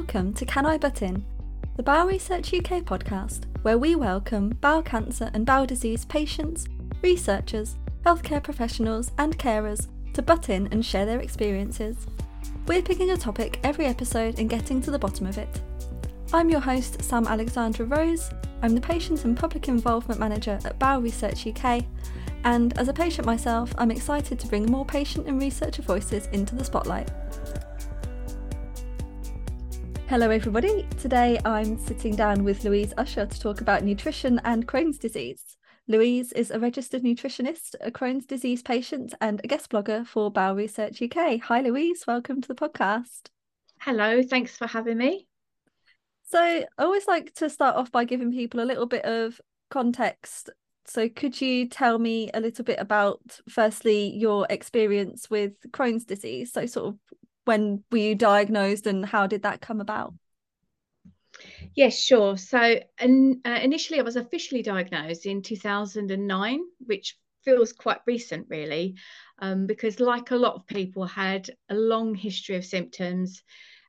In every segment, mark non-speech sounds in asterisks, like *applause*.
Welcome to Can I Butt In, the Bowel Research UK podcast, where we welcome bowel cancer and bowel disease patients, researchers, healthcare professionals, and carers to butt in and share their experiences. We're picking a topic every episode and getting to the bottom of it. I'm your host, Sam Alexandra Rose. I'm the Patient and Public Involvement Manager at Bowel Research UK, and as a patient myself, I'm excited to bring more patient and researcher voices into the spotlight. Hello, everybody. Today I'm sitting down with Louise Usher to talk about nutrition and Crohn's disease. Louise is a registered nutritionist, a Crohn's disease patient, and a guest blogger for Bowel Research UK. Hi, Louise. Welcome to the podcast. Hello. Thanks for having me. So, I always like to start off by giving people a little bit of context so, could you tell me a little bit about, firstly, your experience with Crohn's disease? So, sort of when were you diagnosed and how did that come about? Yes, sure. So, uh, initially, I was officially diagnosed in 2009, which feels quite recent, really, um, because like a lot of people, had a long history of symptoms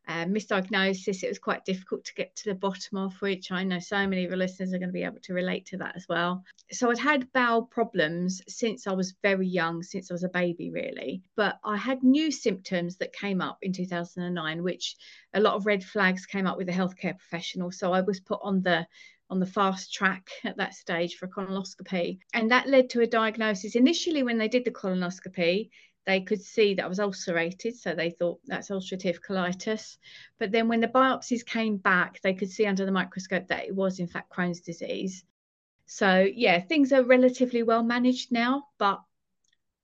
uh, misdiagnosis, it was quite difficult to get to the bottom of, which I know so many of the listeners are going to be able to relate to that as well. So I'd had bowel problems since I was very young, since I was a baby, really. But I had new symptoms that came up in 2009, which a lot of red flags came up with a healthcare professional. So I was put on the on the fast track at that stage for a colonoscopy. And that led to a diagnosis. Initially, when they did the colonoscopy, they could see that I was ulcerated, so they thought that's ulcerative colitis. But then when the biopsies came back, they could see under the microscope that it was in fact Crohn's disease. So yeah, things are relatively well managed now, but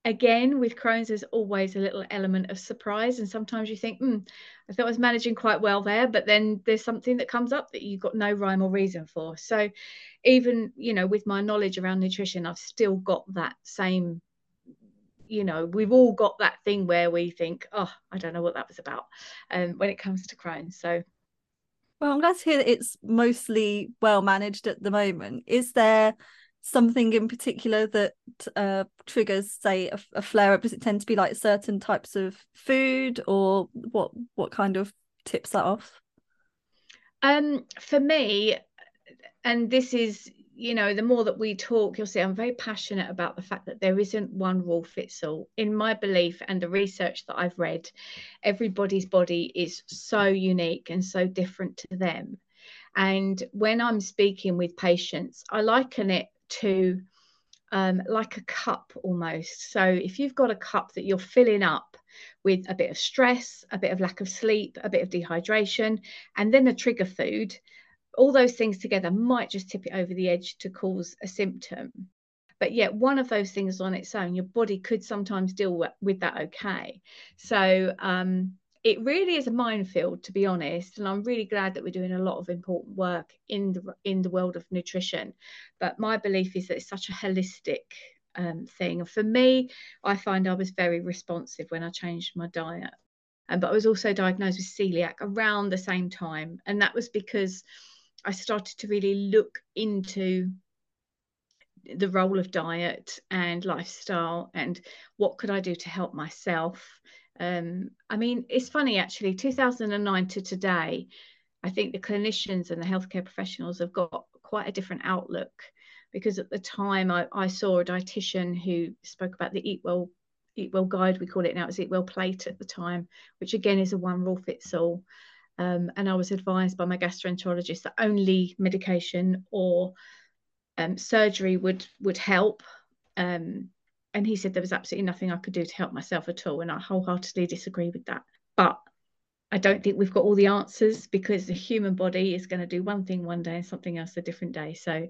again with Crohn's, there's always a little element of surprise, and sometimes you think, hmm, I thought I was managing quite well there, but then there's something that comes up that you've got no rhyme or reason for. So even you know with my knowledge around nutrition, I've still got that same you know we've all got that thing where we think oh i don't know what that was about um, when it comes to Crohn's. So well i'm glad to hear that it's mostly well managed at the moment. Is there something in particular that uh, triggers say a, a flare up? Does it tend to be like certain types of food or what what kind of tips that off? Um for me and this is you know, the more that we talk, you'll see I'm very passionate about the fact that there isn't one rule fits all. In my belief and the research that I've read, everybody's body is so unique and so different to them. And when I'm speaking with patients, I liken it to um, like a cup almost. So if you've got a cup that you're filling up with a bit of stress, a bit of lack of sleep, a bit of dehydration, and then a trigger food, all those things together might just tip it over the edge to cause a symptom. But yet, one of those things on its own, your body could sometimes deal with that okay. So, um, it really is a minefield, to be honest. And I'm really glad that we're doing a lot of important work in the in the world of nutrition. But my belief is that it's such a holistic um, thing. And for me, I find I was very responsive when I changed my diet. Um, but I was also diagnosed with celiac around the same time, and that was because I started to really look into the role of diet and lifestyle and what could I do to help myself. Um, I mean, it's funny actually, 2009 to today, I think the clinicians and the healthcare professionals have got quite a different outlook because at the time I, I saw a dietitian who spoke about the Eat Well Eat Well guide, we call it now, it's Eat Well plate at the time, which again is a one rule fits all. Um, and I was advised by my gastroenterologist that only medication or um, surgery would would help. Um, and he said there was absolutely nothing I could do to help myself at all, and I wholeheartedly disagree with that. But I don't think we've got all the answers because the human body is going to do one thing one day and something else a different day. So,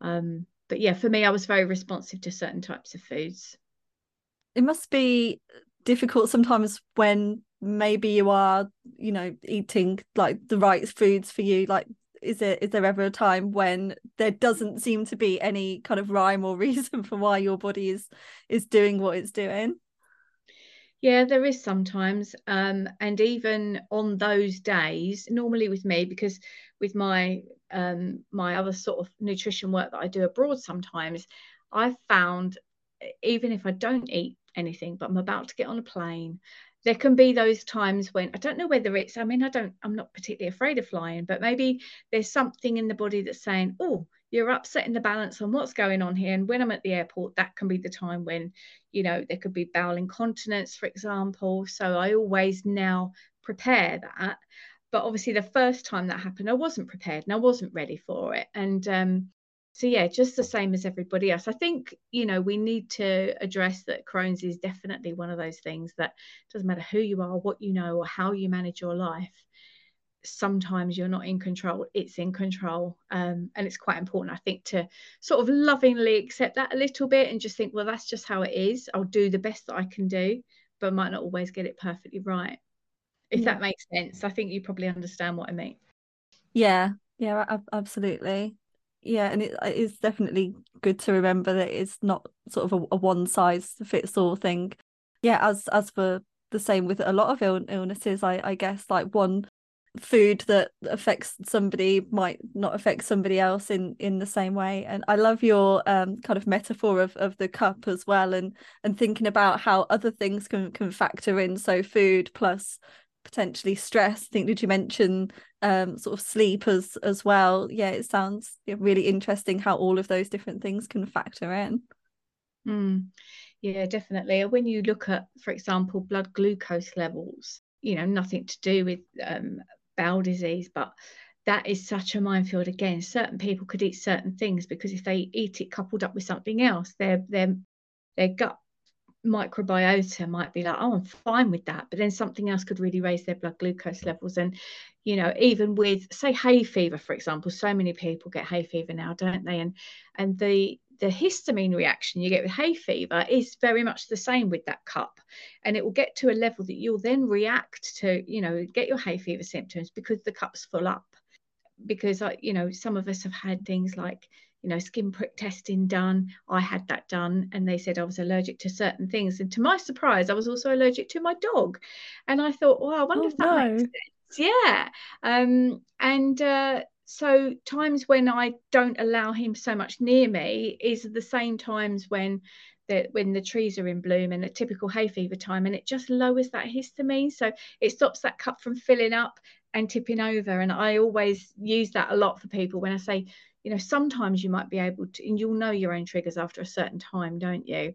um, but yeah, for me, I was very responsive to certain types of foods. It must be difficult sometimes when maybe you are you know eating like the right foods for you like is there is there ever a time when there doesn't seem to be any kind of rhyme or *laughs* reason for why your body is is doing what it's doing yeah there is sometimes um, and even on those days normally with me because with my um, my other sort of nutrition work that I do abroad sometimes I've found even if I don't eat anything, but I'm about to get on a plane. There can be those times when I don't know whether it's, I mean, I don't, I'm not particularly afraid of flying, but maybe there's something in the body that's saying, oh, you're upsetting the balance on what's going on here. And when I'm at the airport, that can be the time when, you know, there could be bowel incontinence, for example. So I always now prepare that. But obviously, the first time that happened, I wasn't prepared and I wasn't ready for it. And um, so yeah just the same as everybody else. I think you know we need to address that crohn's is definitely one of those things that doesn't matter who you are what you know or how you manage your life sometimes you're not in control it's in control. Um, and it's quite important i think to sort of lovingly accept that a little bit and just think well that's just how it is. I'll do the best that i can do but might not always get it perfectly right. If yeah. that makes sense. I think you probably understand what i mean. Yeah. Yeah absolutely yeah and it is definitely good to remember that it's not sort of a, a one size fits all thing. Yeah as as for the same with a lot of Ill- illnesses i i guess like one food that affects somebody might not affect somebody else in in the same way. And i love your um kind of metaphor of of the cup as well and and thinking about how other things can can factor in. So food plus potentially stress. I think did you mention um, sort of sleep as as well? Yeah, it sounds really interesting how all of those different things can factor in. Mm. Yeah, definitely. When you look at, for example, blood glucose levels, you know, nothing to do with um, bowel disease, but that is such a minefield again. Certain people could eat certain things because if they eat it coupled up with something else, their their their gut microbiota might be like, oh, I'm fine with that. But then something else could really raise their blood glucose levels. And, you know, even with, say, hay fever, for example, so many people get hay fever now, don't they? And and the the histamine reaction you get with hay fever is very much the same with that cup and it will get to a level that you'll then react to you know get your hay fever symptoms because the cup's full up because uh, you know some of us have had things like you know, skin prick testing done. I had that done, and they said I was allergic to certain things. And to my surprise, I was also allergic to my dog. And I thought, well, I wonder oh, if that no. makes sense. Yeah. Um, and uh, so times when I don't allow him so much near me is the same times when the, when the trees are in bloom and a typical hay fever time, and it just lowers that histamine. So it stops that cup from filling up and tipping over. And I always use that a lot for people when I say, you know sometimes you might be able to and you'll know your own triggers after a certain time don't you?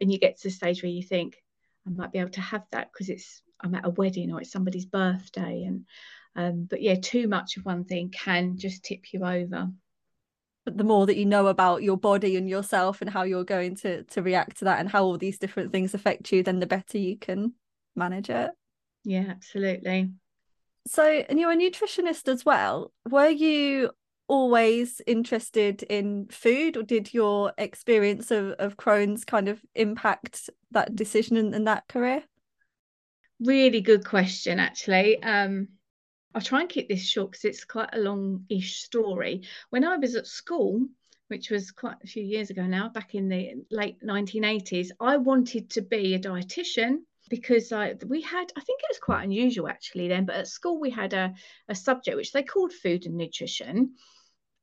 And you get to the stage where you think i might be able to have that because it's i'm at a wedding or it's somebody's birthday and um, but yeah too much of one thing can just tip you over. But the more that you know about your body and yourself and how you're going to to react to that and how all these different things affect you then the better you can manage it. Yeah absolutely. So and you're a nutritionist as well. Were you always interested in food or did your experience of, of Crohn's kind of impact that decision and, that career? Really good question, actually. Um, I'll try and keep this short because it's quite a long-ish story. When I was at school, which was quite a few years ago now, back in the late 1980s, I wanted to be a dietitian because I, we had, I think it was quite unusual actually then, but at school we had a, a subject which they called food and nutrition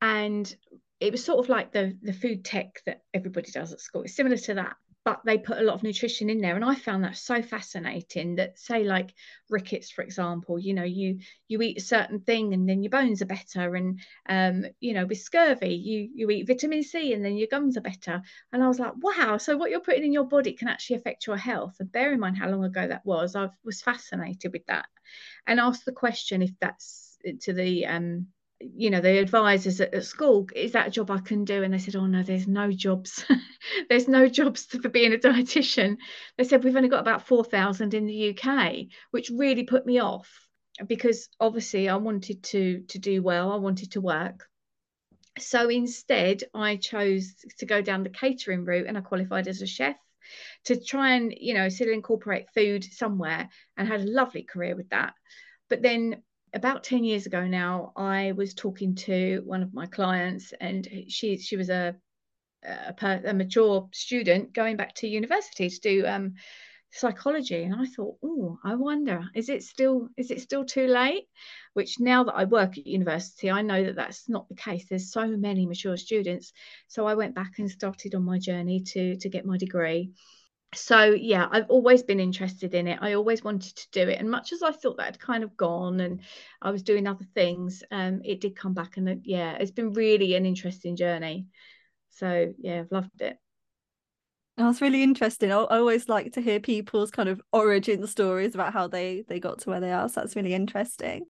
and it was sort of like the the food tech that everybody does at school. It's similar to that, but they put a lot of nutrition in there, and I found that so fascinating. That say like rickets, for example, you know, you you eat a certain thing and then your bones are better, and um, you know, with scurvy, you you eat vitamin C and then your gums are better. And I was like, wow, so what you're putting in your body can actually affect your health. And bear in mind how long ago that was. I was fascinated with that, and asked the question if that's to the um you know the advisors at, at, school is that a job i can do? And they said oh no there's no jobs. *laughs* There's no jobs *laughs* for being a dietitian. They said we've only got about 4000 in the uk which really put me off because obviously i wanted to to do well i wanted to work. So instead i chose to go down the catering route and i qualified as a chef to try and you know still incorporate food somewhere and had a lovely career with that. But then about 10 years ago now, I was talking to one of my clients, and she she was a a, a mature student going back to university to do um, psychology, and I thought, oh, I wonder, is it still is it still too late? Which now that I work at university, I know that that's not the case. There's so many mature students, so I went back and started on my journey to to get my degree so yeah i've always been interested in it i always wanted to do it and much as i thought that had kind of gone and i was doing other things um it did come back and yeah it's been really an interesting journey so yeah i've loved it that's really interesting. I, always like to hear people's kind of origin stories about how they they got to where they are. So that's really interesting.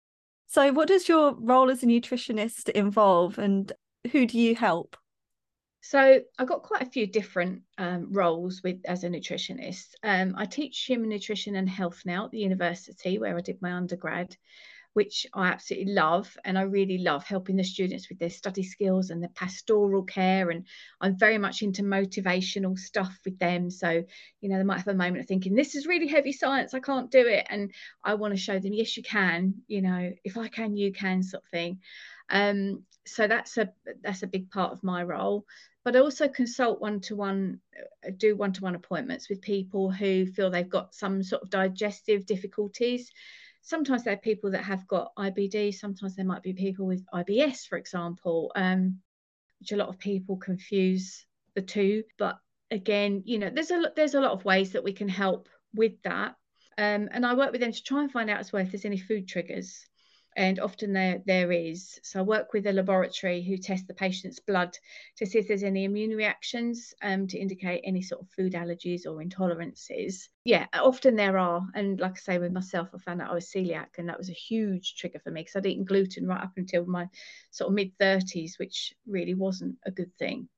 So, what does your role as a nutritionist involve, and who do you help? So I got quite a few different um, roles with as a nutritionist. Um, I teach human nutrition and health now at the university where I did my undergrad, which I absolutely love, and I really love helping the students with their study skills and their pastoral care. And I'm very much into motivational stuff with them. So you know they might have a moment of thinking this is really heavy science, I can't do it, and I want to show them yes you can. You know if I can, you can, sort of thing. Um, so that's a that's a big part of my role but I also consult one to one, do one to one appointments with people who feel they've got some sort of digestive difficulties. Sometimes they're people that have got IBD, sometimes there might be people with IBS, for example, um, which a lot of people confuse the two. But again, you know, there's a there's a lot of ways that we can help with that. Um, and I work with them to try and find out as well if there's any food triggers and often there there is. So I work with a laboratory who test the patient's blood to see if there's any immune reactions um, to indicate any sort of food allergies or intolerances. Yeah, often there are. And like I say, with myself, I found out I was celiac, and that was a huge trigger for me because I'd eaten gluten right up until my sort of mid 30s, which really wasn't a good thing.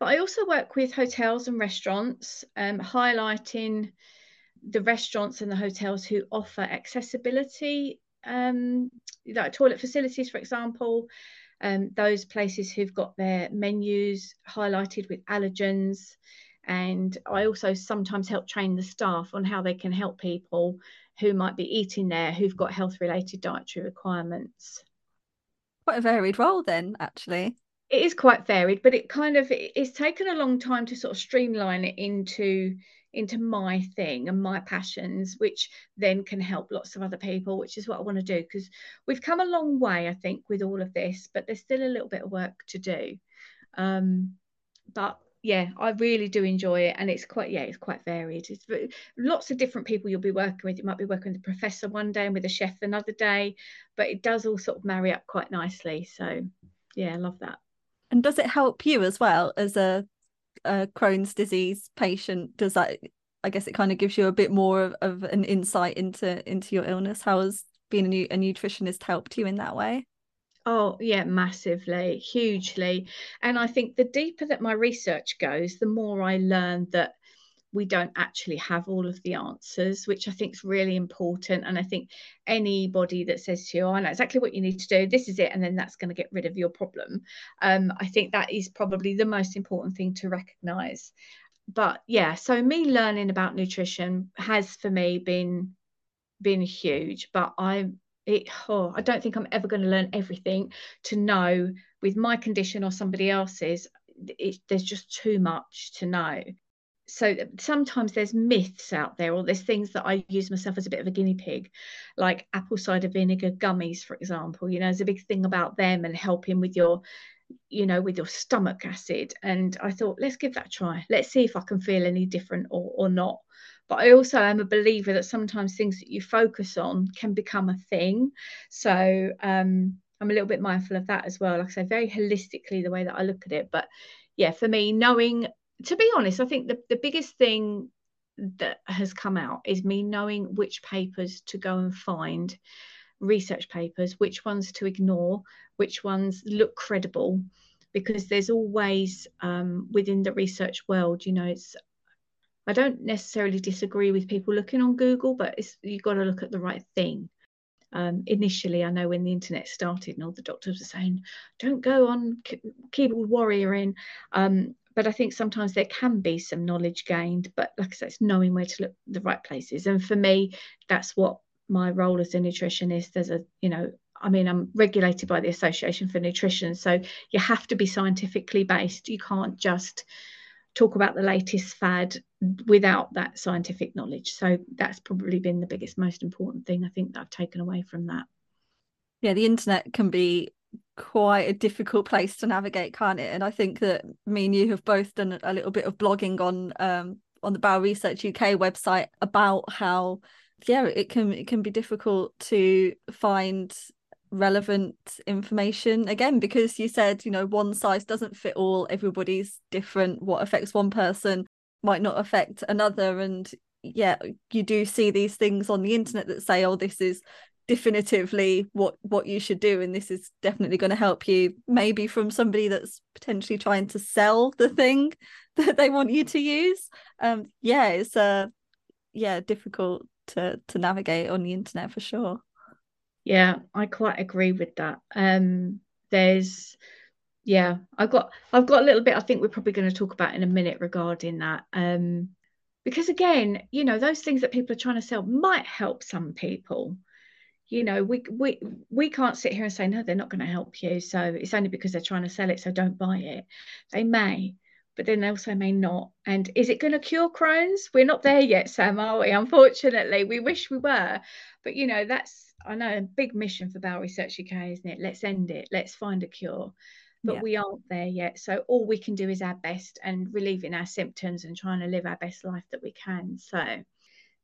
But I also work with hotels and restaurants, um, highlighting the restaurants and the hotels who offer accessibility um, like toilet facilities, for example, um, those places who've got their menus highlighted with allergens. And I also sometimes help train the staff on how they can help people who might be eating there who've got health related dietary requirements. Quite a varied role, then, actually. It is quite varied, but it kind of it's taken a long time to sort of streamline it into into my thing and my passions, which then can help lots of other people, which is what I want to do. Because we've come a long way, I think, with all of this, but there's still a little bit of work to do. Um, but yeah, I really do enjoy it, and it's quite yeah, it's quite varied. It's lots of different people you'll be working with. You might be working with a professor one day and with a chef another day, but it does all sort of marry up quite nicely. So yeah, I love that. And does it help you as well as a a Crohn's disease patient, does that I guess it kind of gives you a bit more of, of an insight into into your illness. How has being a, new, a nutritionist helped you in that way? Oh, yeah, massively, hugely. And I think the deeper that my research goes, the more I learn that we don't actually have all of the answers, which I think is really important. And I think anybody that says to you, oh, I know exactly what you need to do, this is it, and then that's going to get rid of your problem. Um, I think that is probably the most important thing to recognize. But yeah, so me learning about nutrition has for me been been huge. But I it oh, I don't think I'm ever going to learn everything to know with my condition or somebody else's. It, there's just too much to know so sometimes there's myths out there or there's things that i use myself as a bit of a guinea pig like apple cider vinegar gummies for example you know there's a big thing about them and helping with your you know with your stomach acid and i thought let's give that a try. Let's see if i can feel any different or, or not. But i also am a believer that sometimes things that you focus on can become a thing. So um, i'm a little bit mindful of that as well. Like i say very holistically the way that i look at it. But yeah for me knowing to be honest, I think the, the biggest thing that has come out is me knowing which papers to go and find, research papers, which ones to ignore, which ones look credible, because there's always um, within the research world, you know, it's I don't necessarily disagree with people looking on Google, but it's you've got to look at the right thing. Um, initially, I know when the internet started and all the doctors were saying, don't go on keyboard warrior in. Um, but I think sometimes there can be some knowledge gained. But like I said, it's knowing where to look the right places. And for me, that's what my role as a nutritionist. As a you know, I mean, I'm regulated by the Association for Nutrition, so you have to be scientifically based. You can't just talk about the latest fad without that scientific knowledge. So that's probably been the biggest, most important thing I think that I've taken away from that. Yeah, the internet can be quite a difficult place to navigate, can't it? And I think that me and you have both done a little bit of blogging on um on the Bowel Research UK website about how yeah it can it can be difficult to find relevant information again because you said you know one size doesn't fit all everybody's different what affects one person might not affect another and yeah you do see these things on the internet that say oh this is definitively what what you should do and this is definitely going to help you maybe from somebody that's potentially trying to sell the thing *laughs* that they want you to use. Um yeah it's uh yeah difficult to to navigate on the internet for sure. Yeah i quite agree with that. Um there's yeah i've got i've got a little bit i think we're probably going to talk about in a minute regarding that. Um because again you know those things that people are trying to sell might help some people you know we we we can't sit here and say no they're not going to help you. So it's only because they're trying to sell it so don't buy it. They may but then they also may not. And is it going to cure crohn's? We're not there yet sam are we? Unfortunately we wish we were. But you know that's i know a big mission for bowel research uk isn't it? Let's end it. Let's find a cure. But yeah. we aren't there yet. So all we can do is our best and relieving our symptoms and trying to live our best life that we can. So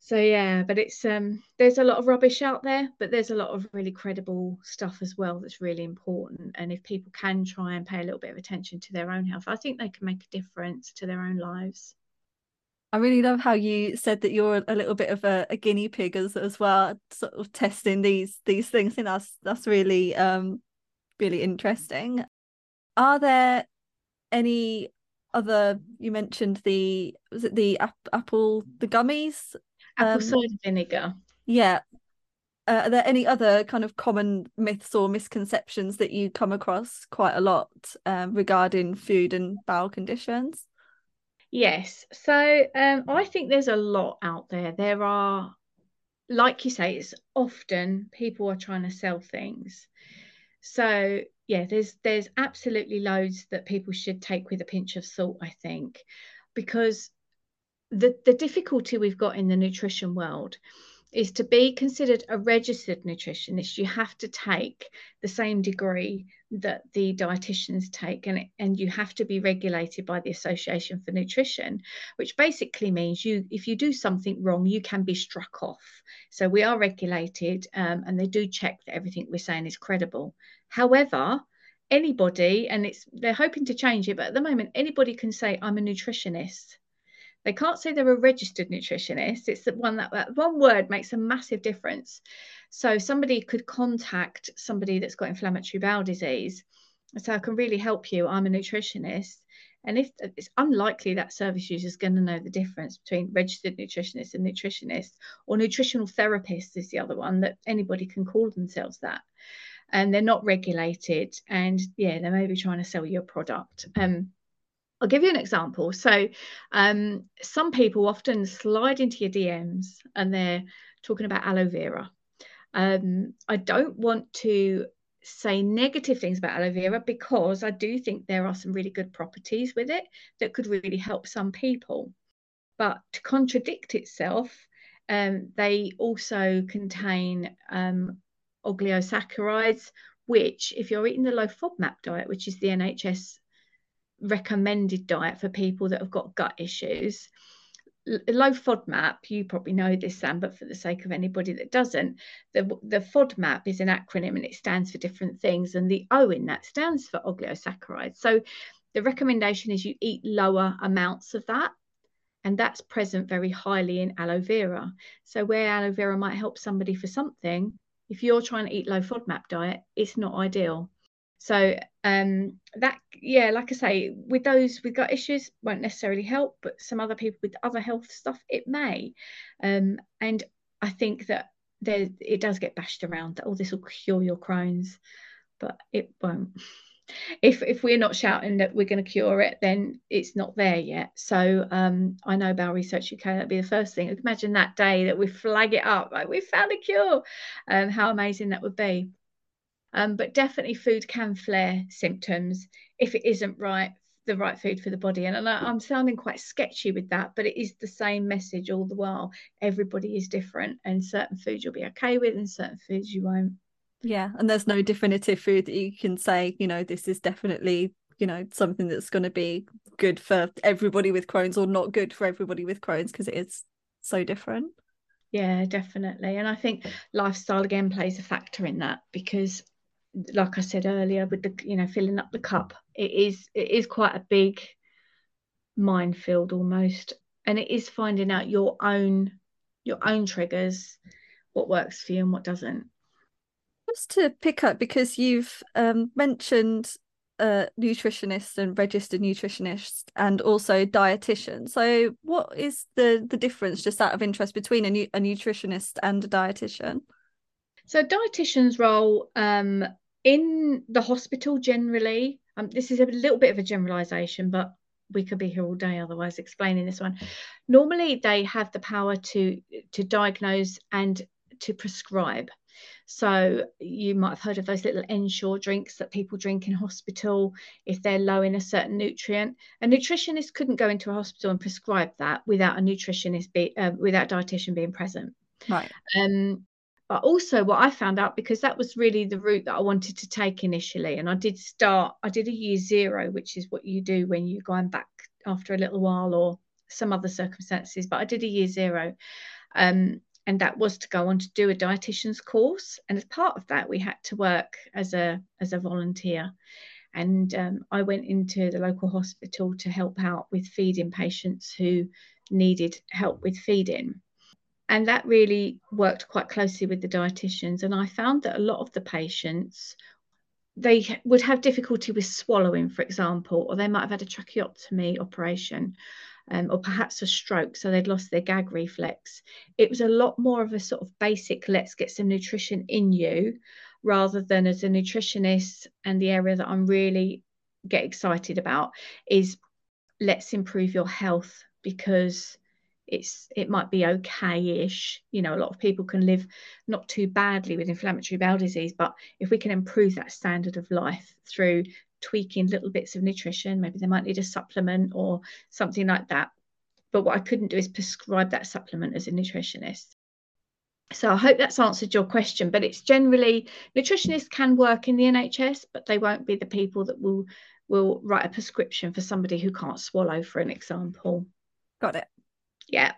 so yeah but it's um there's a lot of rubbish out there but there's a lot of really credible stuff as well that's really important and if people can try and pay a little bit of attention to their own health i think they can make a difference to their own lives I really love how you said that you're a little bit of a, a guinea pig as, as well, sort of testing these these things. Think that's that's really um really interesting. Are there any other you mentioned the was it the ap- apple the gummies apple um, cider vinegar. Yeah. Uh, are there any other kind of common myths or misconceptions that you come across quite a lot um, regarding food and bowel conditions? Yes. So um, I think there's a lot out there. There are, like you say, it's often people are trying to sell things. So yeah, there's there's absolutely loads that people should take with a pinch of salt. I think because the, the difficulty we've got in the nutrition world is to be considered a registered nutritionist, you have to take the same degree that the dietitians take, and, and you have to be regulated by the Association for Nutrition, which basically means you, if you do something wrong, you can be struck off. So we are regulated, um, and they do check that everything we're saying is credible. However, anybody, and it's they're hoping to change it, but at the moment, anybody can say I'm a nutritionist they can't say they're a registered nutritionist. It's the one that, that one word makes a massive difference. So somebody could contact somebody that's got inflammatory bowel disease. And so say, I can really help you. I'm a nutritionist. And if it's unlikely that service user is going to know the difference between registered nutritionist and nutritionist, or nutritional therapist is the other one that anybody can call themselves that. And they're not regulated. And yeah, they may be trying to sell you a product. Um, I'll give you an example. So, um, some people often slide into your DMs and they're talking about aloe vera. Um, I don't want to say negative things about aloe vera because I do think there are some really good properties with it that could really help some people. But to contradict itself, um, they also contain um, oligosaccharides, which, if you're eating the low FODMAP diet, which is the NHS recommended diet for people that have got gut issues. Low FODMAP, you probably know this, Sam, but for the sake of anybody that doesn't, the, the FODMAP is an acronym and it stands for different things. And the O in that stands for oligosaccharides. So the recommendation is you eat lower amounts of that. And that's present very highly in aloe vera. So, where aloe vera might help somebody for something, if you're trying to eat low FODMAP diet, it's not ideal. So um, that yeah, like I say, with those with gut issues won't necessarily help, but some other people with other health stuff it may. Um, and I think that there it does get bashed around that oh this will cure your Crohn's, but it won't. *laughs* If if we're not shouting that we're going to cure it, then it's not there yet. So um, I know Bowel Research UK that'd be the first thing. Imagine that day that we flag it up like we found a cure, um, how amazing that would be. Um, but definitely food can flare symptoms if it isn't right the right food for the body and i'm sounding quite sketchy with that but it is the same message all the while everybody is different and certain foods you'll be okay with and certain foods you won't yeah and there's no definitive food that you can say you know this is definitely you know something that's going to be good for everybody with Crohn's or not good for everybody with Crohn's because it is so different. Yeah, definitely. And I think lifestyle again plays a factor in that because like I said earlier with the you know filling up the cup it is it is quite a big minefield almost. And it is finding out your own your own triggers what works for you and what doesn't. Just to pick up because you've um, mentioned a nutritionist and registered nutritionists and also dietitian. So what is the the difference just out of interest between a, nu- a nutritionist and a dietitian so dietitian's role um, in the hospital generally um, this is a little bit of a generalization but we could be here all day otherwise explaining this one. Normally they have the power to to diagnose and to prescribe. So you might have heard of those little ensure drinks that people drink in hospital if they're low in a certain nutrient. A nutritionist couldn't go into a hospital and prescribe that without a nutritionist be uh, without a dietitian being present. Right. Um but also what I found out because that was really the route that I wanted to take initially. And I did start, I did a year zero, which is what you do when you're going back after a little while or some other circumstances. But I did a year zero. Um, and that was to go on to do a dietitian's course. And as part of that, we had to work as a as a volunteer. And um, I went into the local hospital to help out with feeding patients who needed help with feeding and that really worked quite closely with the dietitians. And i found that a lot of the patients they would have difficulty with swallowing for example or they might have had a tracheotomy operation um, or perhaps a stroke so they'd lost their gag reflex. It was a lot more of a sort of basic let's get some nutrition in you rather than as a nutritionist. And the area that i'm really get excited about is let's improve your health because it's it might be okay-ish. You know a lot of people can live not too badly with inflammatory bowel disease but if we can improve that standard of life through tweaking little bits of nutrition maybe they might need a supplement or something like that. But what i couldn't do is prescribe that supplement as a nutritionist. So i hope that's answered your question but it's generally nutritionists can work in the nhs but they won't be the people that will will write a prescription for somebody who can't swallow for an example. Got it yeah.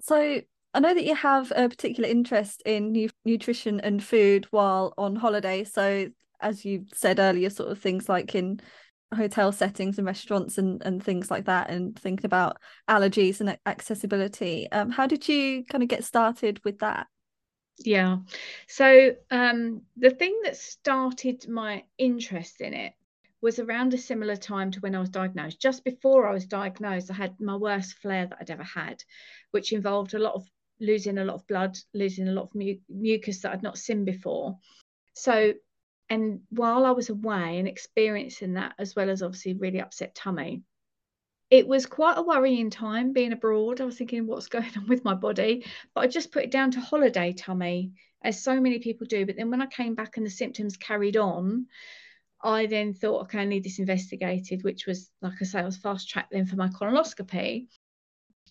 So I know that you have a particular interest in nu- nutrition and food while on holiday. So as you said earlier, sort of things like in hotel settings and restaurants and, and things like that, and thinking about allergies and accessibility. Um, how did you kind of get started with that? Yeah. So um, the thing that started my interest in it was around a similar time to when I was diagnosed. Just before I was diagnosed, I had my worst flare that I'd ever had, which involved a lot of losing a lot of blood, losing a lot of mu- mucus that I'd not seen before. So, and while I was away and experiencing that, as well as obviously really upset tummy, it was quite a worrying time being abroad. I was thinking, what's going on with my body? But I just put it down to holiday tummy, as so many people do. But then when I came back and the symptoms carried on, I then thought, okay, I need this investigated, which was, like I say, I was fast tracked then for my colonoscopy.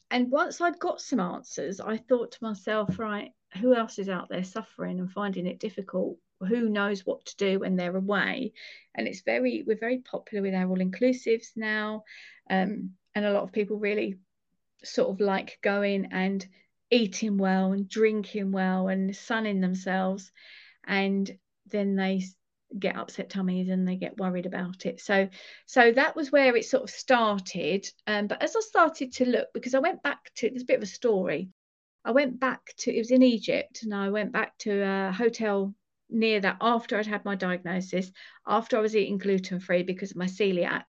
And once I'd got some answers, I thought to myself, right, who else is out there suffering and finding it difficult? Who knows what to do when they're away? And it's very, we're very popular with our all inclusives now. Um, and a lot of people really sort of like going and eating well and drinking well and sunning themselves. And then they get upset tummies and they get worried about it. So so that was where it sort of started. Um, but as i started to look because i went back to there's a bit of a story. I went back to it was in egypt and i went back to a hotel near that after i'd had my diagnosis after i was eating gluten free because of my celiac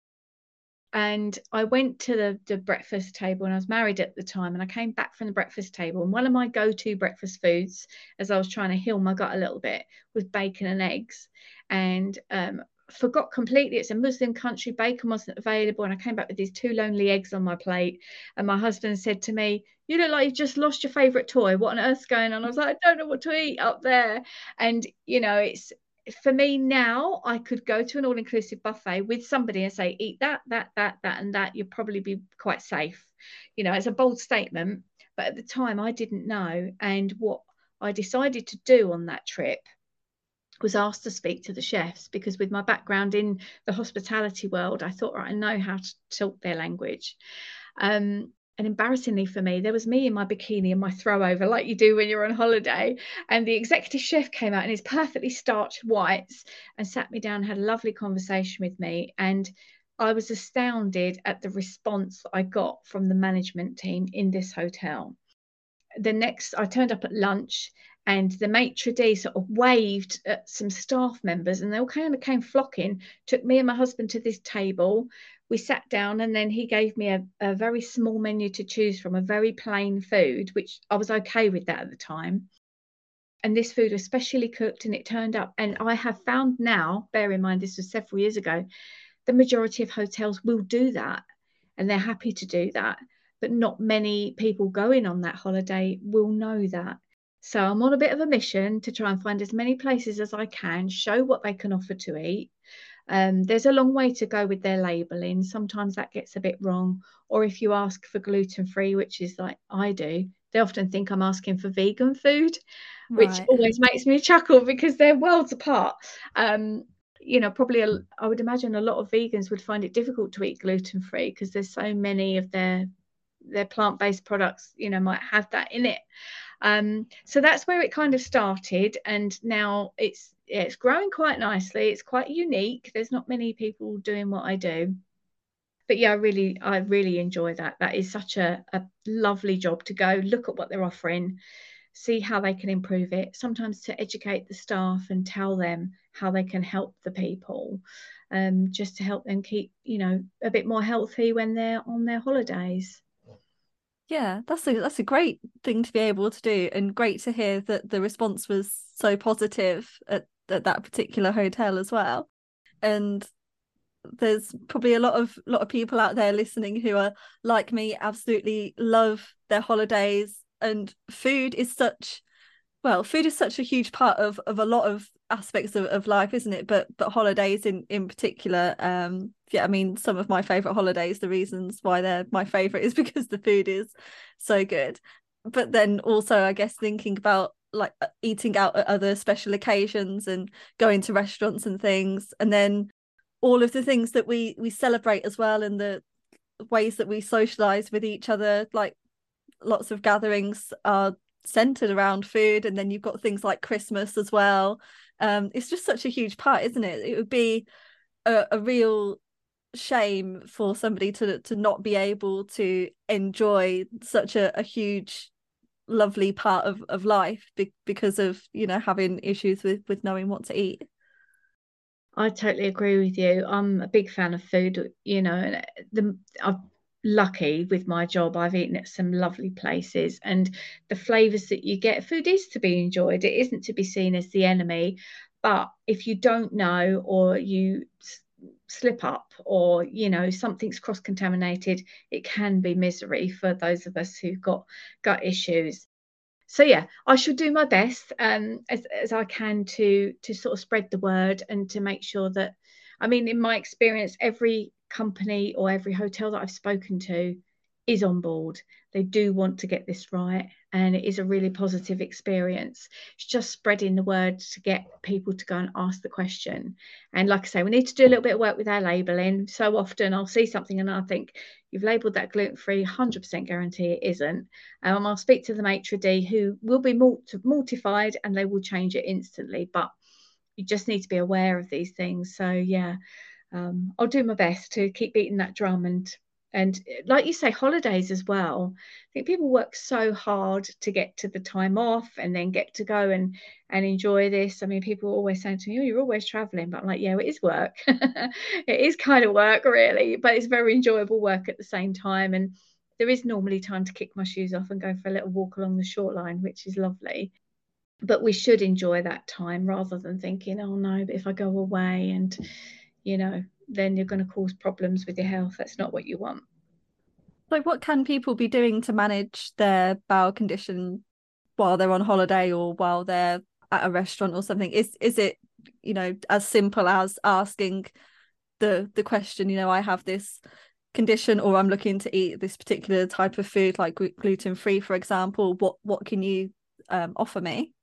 and I went to the, the breakfast table and I was married at the time and I came back from the breakfast table and one of my go-to breakfast foods as I was trying to heal my gut a little bit was bacon and eggs and um, forgot completely it's a Muslim country, bacon wasn't available. And I came back with these two lonely eggs on my plate. And my husband said to me, You look like you've just lost your favourite toy. What on earth's going on? I was like, I don't know what to eat up there. And, you know, it's for me now, I could go to an all inclusive buffet with somebody and say, Eat that, that, that, that, and that. You'll probably be quite safe. You know, it's a bold statement. But at the time, I didn't know. And what I decided to do on that trip was asked to speak to the chefs because with my background in the hospitality world, I thought, right, I know how to talk their language. Um, and embarrassingly for me, there was me in my bikini and my throwover, like you do when you're on holiday. And the executive chef came out in his perfectly starched whites and sat me down, had a lovely conversation with me. And I was astounded at the response I got from the management team in this hotel. The next, I turned up at lunch and the maitre d sort of waved at some staff members and they all kind of came flocking took me and my husband to this table we sat down and then he gave me a, a very small menu to choose from a very plain food which i was okay with that at the time and this food was specially cooked and it turned up and i have found now bear in mind this was several years ago the majority of hotels will do that and they're happy to do that but not many people going on that holiday will know that so I'm on a bit of a mission to try and find as many places as I can, show what they can offer to eat. Um, there's a long way to go with their labelling. Sometimes that gets a bit wrong. Or if you ask for gluten free, which is like I do, they often think I'm asking for vegan food, right. which always makes me *laughs* chuckle because they're worlds apart. Um, you know, probably a, I would imagine a lot of vegans would find it difficult to eat gluten free because there's so many of their their plant based products, you know, might have that in it. Um, so that's where it kind of started, and now it's yeah, it's growing quite nicely. It's quite unique. There's not many people doing what I do, but yeah, I really I really enjoy that. That is such a, a lovely job to go look at what they're offering, see how they can improve it. Sometimes to educate the staff and tell them how they can help the people. Um, just to help them keep, you know, a bit more healthy when they're on their holidays. Yeah, that's a that's a great thing to be able to do, and great to hear that the response was so positive at, at that particular hotel as well. And there's probably a lot of lot of people out there listening who are like me, absolutely love their holidays, and food is such well, food is such a huge part of of a lot of aspects of, of life isn't it? But but holidays in in particular um yeah i mean some of my favorite holidays the reasons why they're my favorite is *laughs* because the food is so good. But then also i guess thinking about like uh, eating out at other special occasions and going to restaurants and things and then all of the things that we we celebrate as well and the ways that we socialize with each other like lots of gatherings are centered around food and then you've got things like christmas as well. Um, it's just such a huge part, isn't it? It would be a, a real shame for somebody to to not be able to enjoy such a, a huge lovely part of, of life be- because of you know having issues with with knowing what to eat. I totally agree with you. I'm a big fan of food you know and the i've lucky with my job. I've eaten at some lovely places and the flavors that you get food is to be enjoyed. It isn't to be seen as the enemy but if you don't know or you slip up or you know something's cross contaminated it can be misery for those of us who've got gut issues. So yeah i shall do my best um, as, as i can to to sort of spread the word and to make sure that i mean in my experience every company or every hotel that I've spoken to is on board. They do want to get this right, and it is a really positive experience. It's just spreading the word to get people to go and ask the question. And like I say, we need to do a little bit of work with our labeling. So often I'll see something and I think, you've labelled that gluten free, 100% guarantee it isn't. Um, I'll speak to the maitre d who will be mortified and they will change it instantly. But you just need to be aware of these things. So, yeah um, I'll do my best to keep beating that drum. And and like you say holidays as well. I think people work so hard to get to the time off and then get to go and and enjoy this. I mean people are always say to me oh you're always traveling. But i'm like yeah it is work. *laughs* It is kind of work really but it's very enjoyable work at the same time. And there is normally time to kick my shoes off and go for a little walk along the shoreline which is lovely. But we should enjoy that time rather than thinking oh no but if i go away and you know, then you're going to cause problems with your health. That's not what you want. Like, what can people be doing to manage their bowel condition while they're on holiday or while they're at a restaurant or something? Is is it, you know, as simple as asking the the question, you know, I have this condition or I'm looking to eat this particular type of food, like gluten free, for example. What what can you um, offer me?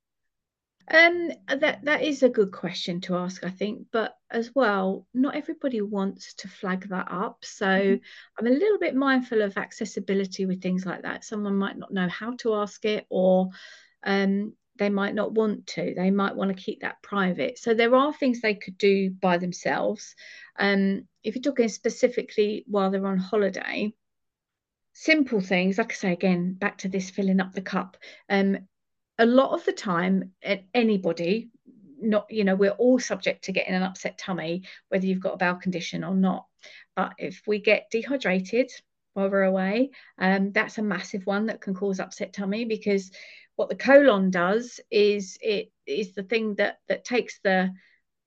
Um, that that is a good question to ask, I think. But as well, not everybody wants to flag that up. So mm-hmm. I'm a little bit mindful of accessibility with things like that. Someone might not know how to ask it, or um, they might not want to. They might want to keep that private. So there are things they could do by themselves. Um, if you're talking specifically while they're on holiday, simple things, like I say again, back to this filling up the cup. Um, a lot of the time anybody not you know we're all subject to getting an upset tummy whether you've got a bowel condition or not. But if we get dehydrated while we're away um, that's a massive one that can cause upset tummy because what the colon does is it is the thing that that takes the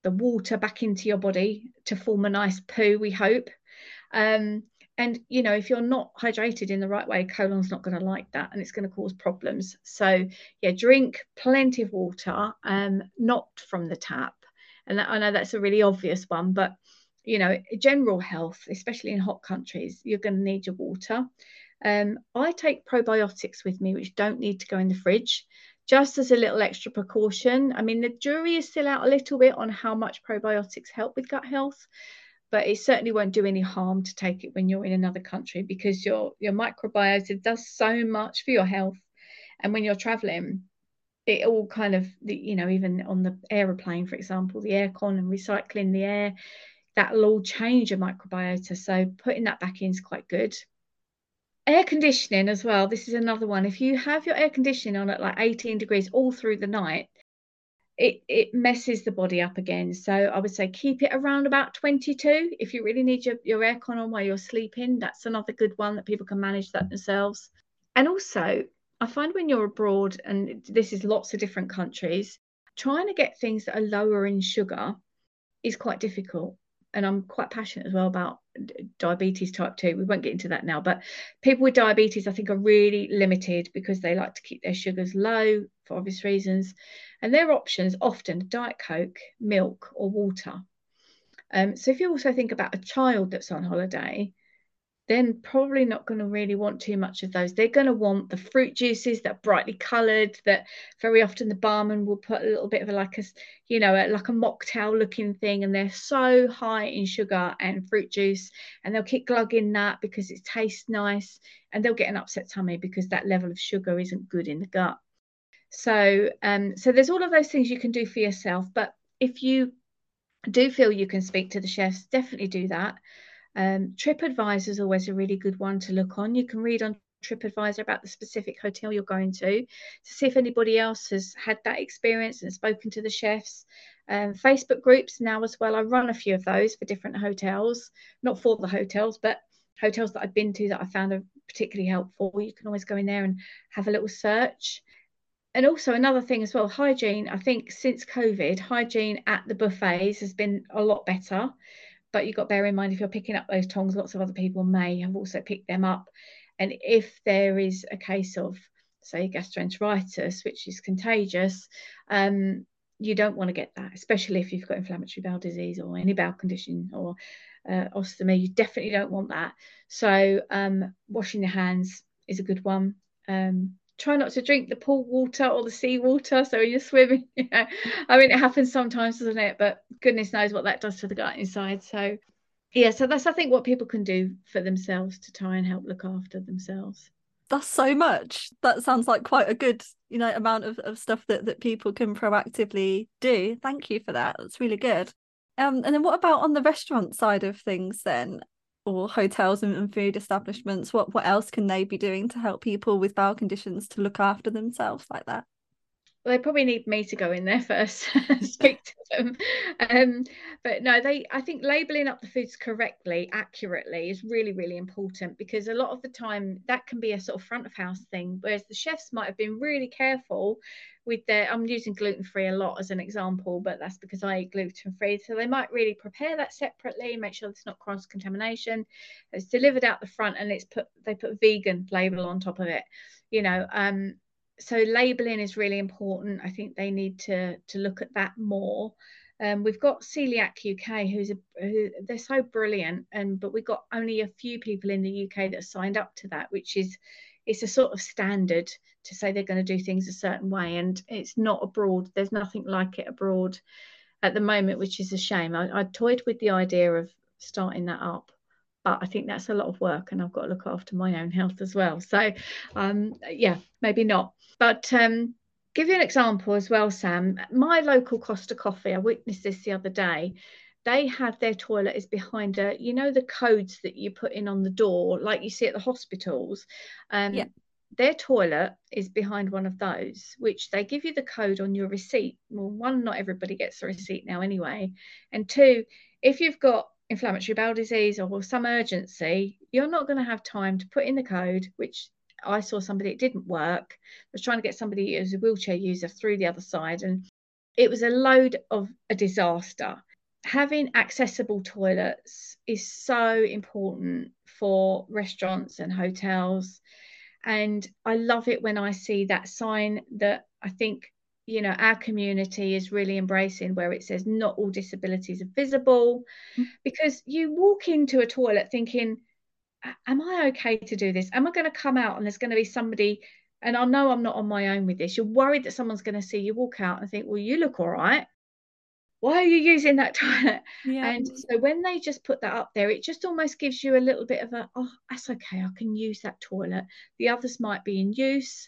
the water back into your body to form a nice poo we hope. Um, and you know if you're not hydrated in the right way colon's not going to like that and it's going to cause problems. So yeah drink plenty of water um not from the tap. And that, i know that's a really obvious one but you know general health especially in hot countries you're going to need your water. Um, i take probiotics with me which don't need to go in the fridge just as a little extra precaution. I mean the jury is still out a little bit on how much probiotics help with gut health but it certainly won't do any harm to take it when you're in another country because your your microbiota does so much for your health. And when you're traveling it all kind of you know even on the aeroplane for example the aircon and recycling the air that'll all change your microbiota. So putting that back in is quite good. Air conditioning as well. This is another one. If you have your air conditioning on at like 18 degrees all through the night it it messes the body up again. So I would say keep it around about 22. If you really need your, your aircon on while you're sleeping, that's another good one that people can manage that themselves. And also, I find when you're abroad, and this is lots of different countries, trying to get things that are lower in sugar is quite difficult. And I'm quite passionate as well about diabetes type 2. We won't get into that now, but people with diabetes, I think, are really limited because they like to keep their sugars low for obvious reasons. And their options often Diet Coke, milk, or water. Um, so if you also think about a child that's on holiday, then probably not going to really want too much of those. They're going to want the fruit juices that are brightly coloured. That very often the barman will put a little bit of a like a, you know, a, like a mocktail looking thing, and they're so high in sugar and fruit juice, and they'll keep glugging that because it tastes nice, and they'll get an upset tummy because that level of sugar isn't good in the gut. So, um, so there's all of those things you can do for yourself. But if you do feel you can speak to the chefs, definitely do that. Um, TripAdvisor is always a really good one to look on. You can read on TripAdvisor about the specific hotel you're going to to see if anybody else has had that experience and spoken to the chefs. Um, Facebook groups now as well. I run a few of those for different hotels, not for the hotels, but hotels that I've been to that I found are particularly helpful. You can always go in there and have a little search and also another thing as well, hygiene. I think since COVID, hygiene at the buffets has been a lot better. But you've got to bear in mind if you're picking up those tongs, lots of other people may have also picked them up. And if there is a case of, say, gastroenteritis, which is contagious, um, you don't want to get that, especially if you've got inflammatory bowel disease or any bowel condition or uh, ostomy. You definitely don't want that. So um, washing your hands is a good one. Um, try not to drink the pool water or the sea water. So you're swimming, *laughs* I mean, it happens sometimes, doesn't it? But goodness knows what that does to the gut inside. So, yeah, so that's, I think, what people can do for themselves to try and help look after themselves. That's so much. That sounds like quite a good, you know, amount of, of stuff that, that people can proactively do. Thank you for that. That's really good. Um, and then what about on the restaurant side of things then? Or hotels and, and, food establishments what what else can they be doing to help people with bowel conditions to look after themselves like that well, they probably need me to go in there *laughs* first *laughs* speak to them. Um, but no they i think labeling up the foods correctly accurately is really really important because a lot of the time that can be a sort of front of house thing whereas the chefs might have been really careful with their i'm using gluten free a lot as an example but that's because i eat gluten free so they might really prepare that separately make sure it's not cross contamination it's delivered out the front and it's put they put vegan label on top of it you know um so labeling is really important. I think they need to to look at that more. Um, we've got Coeliac UK, who's a who, they're so brilliant, and but we've got only a few people in the UK that signed up to that, which is it's a sort of standard to say they're going to do things a certain way and it's not abroad there's nothing like it abroad at the moment which is a shame I, I toyed with the idea of starting that up but I think that's a lot of work and I've got to look after my own health as well. So um yeah maybe not. But um give you an example as well Sam. My local Costa Coffee I witnessed this the other day. They have their toilet is behind a you know the codes that you put in on the door like you see at the hospitals? Um yeah. their toilet is behind one of those which they give you the code on your receipt. Well one not everybody gets a receipt now anyway. And two if you've got inflammatory bowel disease or some urgency you're not going to have time to put in the code which I saw somebody it didn't work I was trying to get somebody as a wheelchair user through the other side and it was a load of a disaster having accessible toilets is so important for restaurants and hotels. And I love it when I see that sign that I think, you know, our community is really embracing where it says not all disabilities are visible. Mm-hmm. Because you walk into a toilet thinking, Am I okay to do this? Am I going to come out and there's going to be somebody and I know I'm not on my own with this. You're worried that someone's going to see you walk out and think, well, you look all right why are you using that *laughs* toilet? Yeah. And so when they just put that up there, it just almost gives you a little bit of a, oh, that's okay, I can use that toilet. The others might be in use,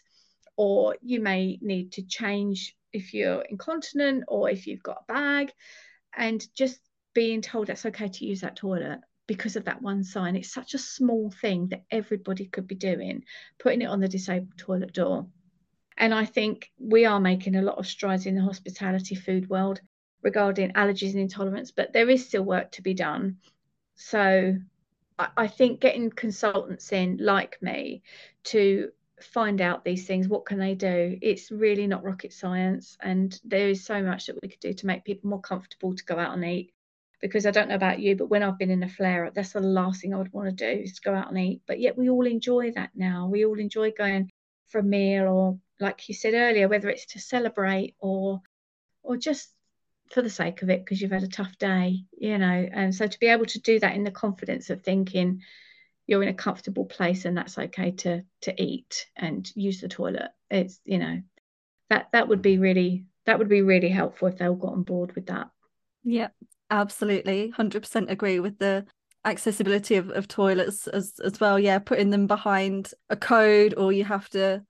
or you may need to change if you're incontinent or if you've got a bag. And just being told that's okay to use that toilet because of that one sign. It's such a small thing that everybody could be doing, putting it on the disabled toilet door. And I think we are making a lot of strides in the hospitality food world regarding allergies and intolerance, but there is still work to be done. So I, I think getting consultants in like me to find out these things what can they do? It's really not rocket science and there is so much that we could do to make people more comfortable to go out and eat. Because i don't know about you but when i've been in a flare up that's the last thing i would want to do is go out and eat. But yet we all enjoy that now. We all enjoy going for a meal or like you said earlier whether it's to celebrate or or just for the sake of it because you've had a tough day, you know. And so to be able to do that in the confidence of thinking you're in a comfortable place and that's okay to to eat and use the toilet, it's you know that that would be really that would be really helpful if they all got on board with that. Yeah, absolutely, hundred percent agree with the accessibility of, of toilets as as well. Yeah, putting them behind a code or you have to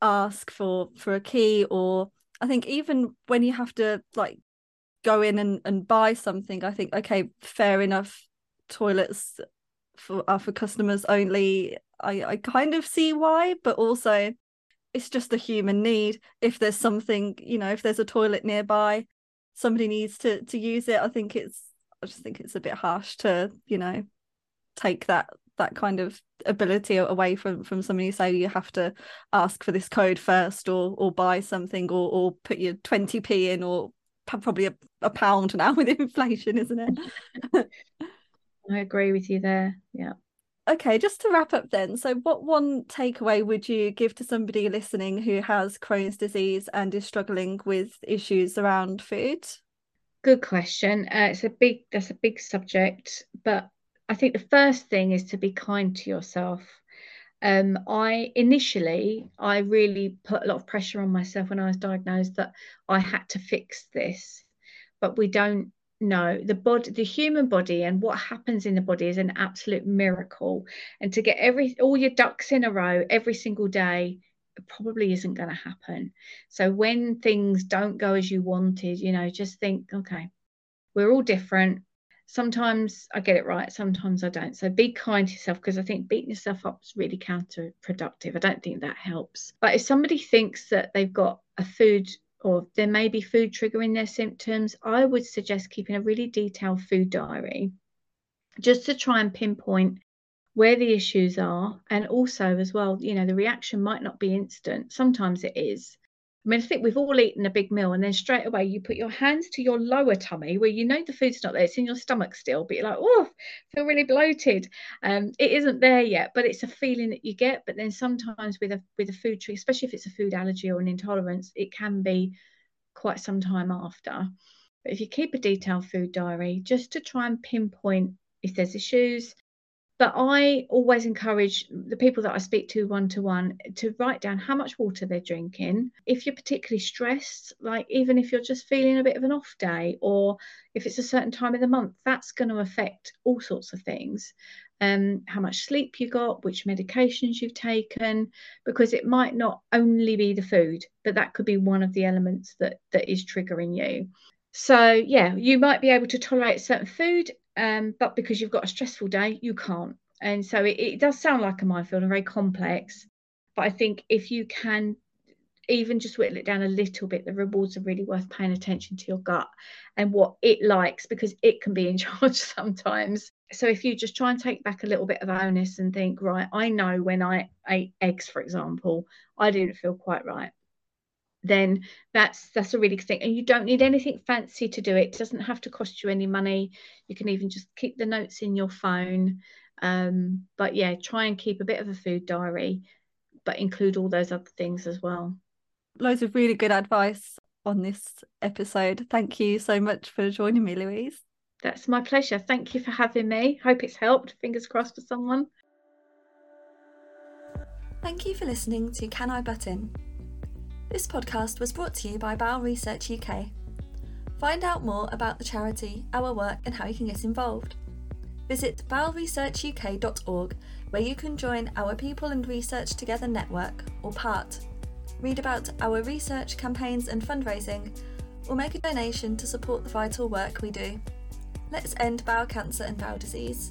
ask for for a key or I think even when you have to like go in and, and buy something, I think, okay, fair enough, toilets for are for customers only. I, I kind of see why, but also it's just a human need. If there's something, you know, if there's a toilet nearby, somebody needs to to use it. I think it's I just think it's a bit harsh to, you know, take that that kind of ability away from from somebody say you have to ask for this code first or or buy something or or put your 20p in or probably a, a pound now with *laughs* inflation, isn't it? *laughs* I agree with you there. Yeah. Okay, just to wrap up then. So, what one takeaway would you give to somebody listening who has Crohn's disease and is struggling with issues around food? Good question. Uh, it's a big, that's a big subject, but I think the first thing is to be kind to yourself um, I initially I really put a lot of pressure on myself when I was diagnosed that I had to fix this, but we don't know the body the human body and what happens in the body is an absolute miracle and to get every all your ducks in a row every single day probably isn't going to happen so when things don't go as you wanted you know just think okay we're all different sometimes I get it right, sometimes I don't. So be kind to yourself because I think beating yourself up is really counterproductive. I don't think that helps. But if somebody thinks that they've got a food or there may be food triggering their symptoms, I would suggest keeping a really detailed food diary just to try and pinpoint where the issues are and also as well you know the reaction might not be instant. Sometimes it is I mean, I think we've all eaten a big meal, and then straight away you put your hands to your lower tummy where you know the food's not there, it's in your stomach still, but you're like, oh, I feel really bloated. Um, it isn't there yet, but it's a feeling that you get. But then sometimes with a with a food tree, especially if it's a food allergy or an intolerance, it can be quite some time after. But if you keep a detailed food diary, just to try and pinpoint if there's issues, but I always encourage the people that I speak to one to one to write down how much water they're drinking. If you're particularly stressed, like even if you're just feeling a bit of an off day, or if it's a certain time of the month, that's going to affect all sorts of things. Um, how much sleep you got, which medications you've taken, because it might not only be the food, but that could be one of the elements that that is triggering you. So yeah, you might be able to tolerate certain food um, but because you've got a stressful day, you can't. And so it, it does sound like a minefield and very complex. But I think if you can even just whittle it down a little bit, the rewards are really worth paying attention to your gut and what it likes because it can be in *laughs* charge sometimes. So if you just try and take back a little bit of onus and think, right, I know when I ate eggs, for example, I didn't feel quite right then that's that's a really good thing. And you don't need anything fancy to do it. it doesn't have to cost you any money. You can even just keep the notes in your phone. Um, but yeah try and keep a bit of a food diary but include all those other things as well. Loads of really good advice on this episode. Thank you so much for joining me louise. That's my pleasure. Thank you for having me. Hope it's helped. Fingers crossed for someone. Thank you for listening to can i butt in this podcast was brought to you by Bowel Research UK. Find out more about the charity, our work, and how you can get involved. Visit bowelresearchuk.org, where you can join our People and Research Together network, or PART, read about our research campaigns and fundraising, or make a donation to support the vital work we do. Let's end bowel cancer and bowel disease.